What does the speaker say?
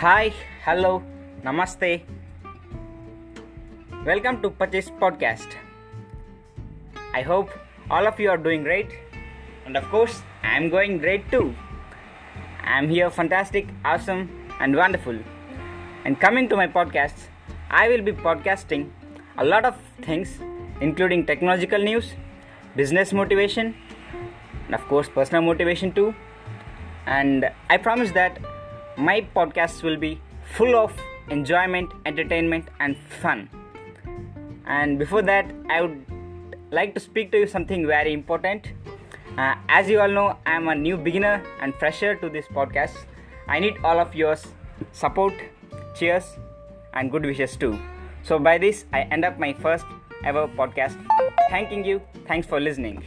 Hi, hello, namaste. Welcome to UrPachhis Podcast. I hope all of you are doing great, and of course, I'm going great too. I'm here, fantastic, awesome, and wonderful. And coming to my podcasts, I will be podcasting a lot of things, including technological news, business motivation, and of course, personal motivation too. And I promise that my podcasts will be full of enjoyment, entertainment, and fun. And before that, I would like to speak to you something very important. Uh, as you all know, I am a new beginner and fresher to this podcast. I need all of yours support, cheers, and good wishes too. So, by this, I end up my first ever podcast. Thanking you. Thanks for listening.